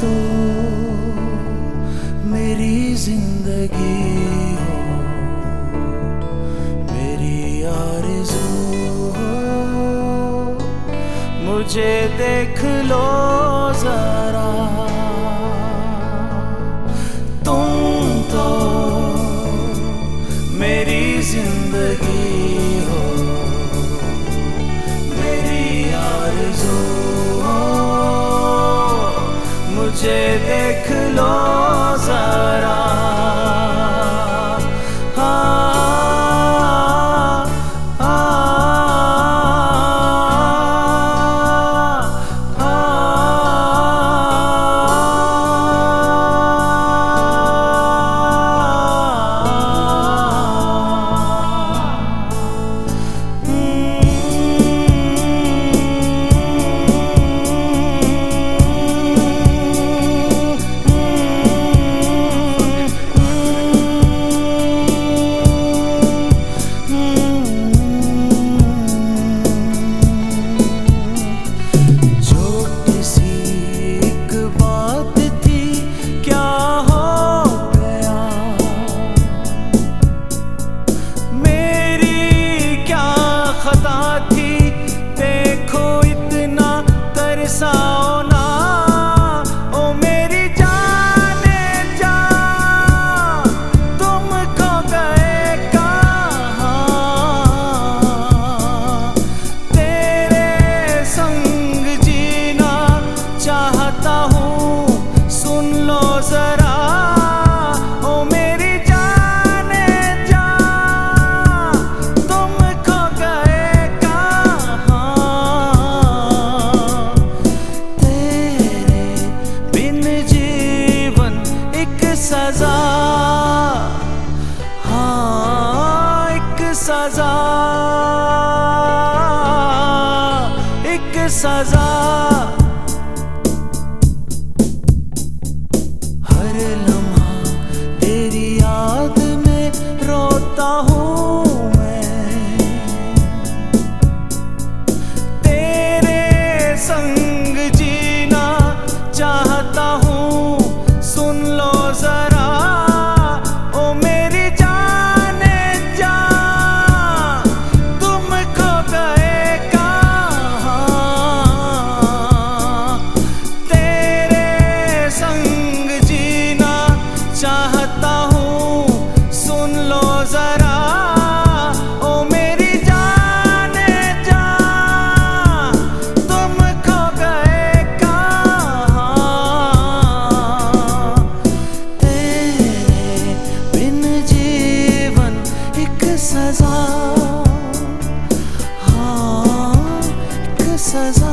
तो मेरी ज़िंदगी हो मेरी आरज़ू हो। मुझे देख लो जरा। मुझे देख लो जा song सजा। हाँ एक सजा। एक सजा। हर लम्हा तेरी याद में रोता हूँ संग जीना चाहता हूँ, सुन लो जरा। says